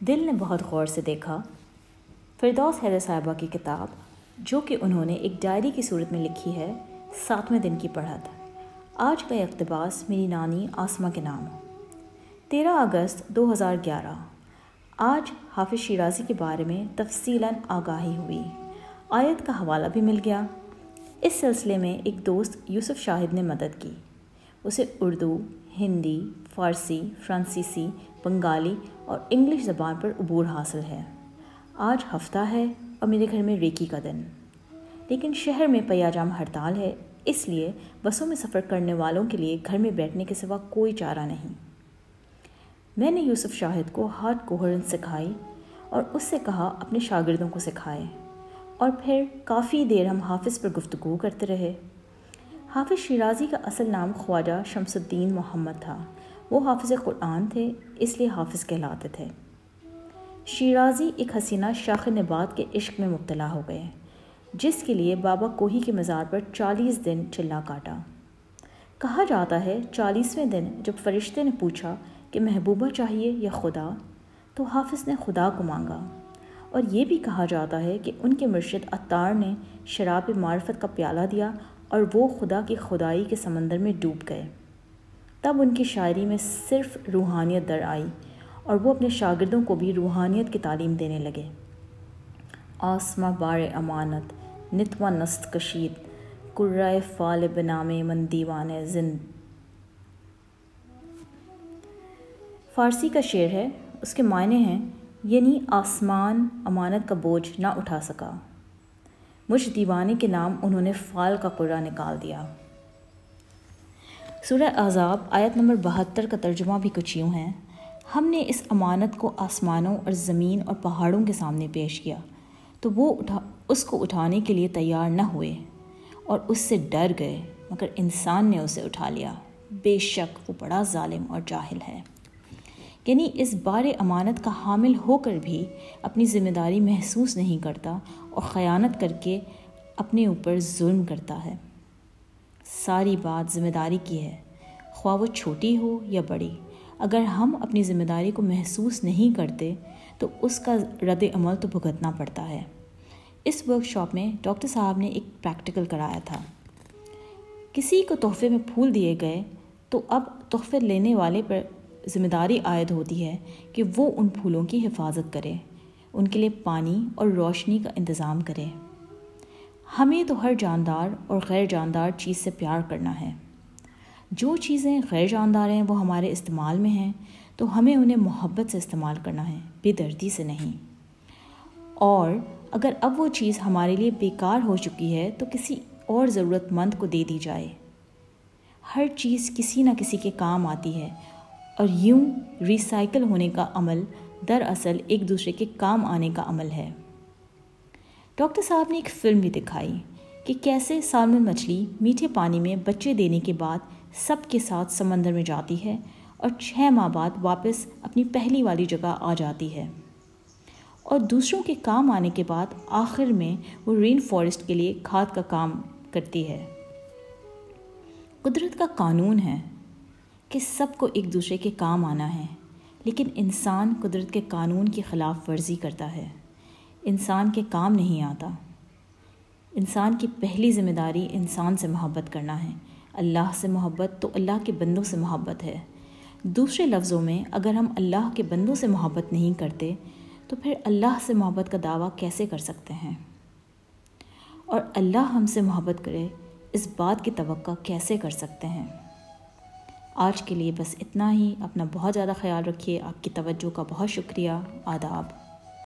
دل نے بہت غور سے دیکھا۔ فردوس حیدر صاحبہ کی کتاب، جو کہ انہوں نے ایک ڈائری کی صورت میں لکھی ہے، ساتویں دن کی پڑھت آج کا اقتباس میری نانی آسمہ کے نام تیرہ اگست دو ہزار گیارہ۔ آج حافظ شیرازی کے بارے میں تفصیلاً آگاہی ہوئی۔ آیت کا حوالہ بھی مل گیا۔ اس سلسلے میں ایک دوست یوسف شاہد نے مدد کی۔ اسے اردو ہندی، فارسی، فرانسیسی، بنگالی اور انگلش زبان پر عبور حاصل ہے۔ آج ہفتہ ہے اور میرے گھر میں ریکی کا دن۔ لیکن شہر میں پیاجام ہڑتال ہے، اس لیے بسوں میں سفر کرنے والوں کے لیے گھر میں بیٹھنے کے سوا کوئی چارہ نہیں۔ میں نے یوسف شاہد کو ہاتھ کوہرن سکھائی اور اس سے کہا اپنے شاگردوں کو سکھائے اور پھر کافی دیر ہم حافظ پر گفتگو کرتے رہے۔ حافظ شیرازی کا اصل نام خواجہ شمس الدین محمد تھا۔ وہ حافظ قرآن تھے، اس لیے حافظ کہلاتے تھے۔ شیرازی ایک حسینہ شاخ نبات کے عشق میں مبتلا ہو گئے، جس کے لیے بابا کوہی کے مزار پر چالیس دن چلا کاٹا۔ کہا جاتا ہے چالیسویں دن جب فرشتے نے پوچھا کہ محبوبہ چاہیے یا خدا، تو حافظ نے خدا کو مانگا۔ اور یہ بھی کہا جاتا ہے کہ ان کے مرشد اتار نے شراب معرفت کا پیالہ دیا اور وہ خدا کی خدائی کے سمندر میں ڈوب گئے۔ تب ان کی شاعری میں صرف روحانیت در آئی اور وہ اپنے شاگردوں کو بھی روحانیت کی تعلیم دینے لگے۔ آسمہ بار امانت نتوا نست کشید کرائے فال بنام من دیوان زند فارسی کا شعر ہے، اس کے معنی ہیں یعنی آسمان امانت کا بوجھ نہ اٹھا سکا۔ مجھ دیوانے کے نام انہوں نے فال کا قرہ نکال دیا۔ سورہ عذاب آیت نمبر بہتر کا ترجمہ بھی کچھ یوں ہے۔ ہم نے اس امانت کو آسمانوں اور زمین اور پہاڑوں کے سامنے پیش کیا، تو وہ اٹھا، اس کو اٹھانے کے لیے تیار نہ ہوئے اور اس سے ڈر گئے، مگر انسان نے اسے اٹھا لیا۔ بے شک وہ بڑا ظالم اور جاہل ہے۔ یعنی اس بار امانت کا حامل ہو کر بھی اپنی ذمہ داری محسوس نہیں کرتا اور خیانت کر کے اپنے اوپر ظلم کرتا ہے۔ ساری بات ذمہ داری کی ہے۔ خواہ وہ چھوٹی ہو یا بڑی، اگر ہم اپنی ذمہ داری کو محسوس نہیں کرتے تو اس کا رد عمل تو بھگتنا پڑتا ہے۔ اس ورک شاپ میں ڈاکٹر صاحب نے ایک پریکٹیکل کرایا تھا۔ کسی کو تحفے میں پھول دیے گئے تو اب تحفے لینے والے پر ذمہ داری عائد ہوتی ہے کہ وہ ان پھولوں کی حفاظت کرے، ان کے لیے پانی اور روشنی کا انتظام کرے۔ ہمیں تو ہر جاندار اور غیر جاندار چیز سے پیار کرنا ہے۔ جو چیزیں غیر جاندار ہیں وہ ہمارے استعمال میں ہیں، تو ہمیں انہیں محبت سے استعمال کرنا ہے، بے دردی سے نہیں۔ اور اگر اب وہ چیز ہمارے لیے بیکار ہو چکی ہے، تو کسی اور ضرورت مند کو دے دی جائے۔ ہر چیز کسی نہ کسی کے کام آتی ہے اور یوں ریسائکل ہونے کا عمل دراصل ایک دوسرے کے کام آنے کا عمل ہے۔ ڈاکٹر صاحب نے ایک فلم بھی دکھائی کہ کیسے سالمن مچھلی میٹھے پانی میں بچے دینے کے بعد سب کے ساتھ سمندر میں جاتی ہے اور چھ ماہ بعد واپس اپنی پہلی والی جگہ آ جاتی ہے۔ اور دوسروں کے کام آنے کے بعد آخر میں وہ رین فارسٹ کے لیے کھاد کا کام کرتی ہے۔ قدرت کا قانون ہے۔ کہ سب کو ایک دوسرے کے کام آنا ہے، لیکن انسان قدرت کے قانون کی خلاف ورزی کرتا ہے۔ انسان کے کام نہیں آتا۔ انسان کی پہلی ذمہ داری انسان سے محبت کرنا ہے۔ اللہ سے محبت تو اللہ کے بندوں سے محبت ہے۔ دوسرے لفظوں میں، اگر ہم اللہ کے بندوں سے محبت نہیں کرتے، تو پھر اللہ سے محبت کا دعویٰ کیسے کر سکتے ہیں؟ اور اللہ ہم سے محبت کرے، اس بات کی توقع کیسے کر سکتے ہیں؟ آج کے لیے بس اتنا ہی، اپنا بہت زیادہ خیال رکھیے، آپ کی توجہ کا بہت شکریہ، آداب۔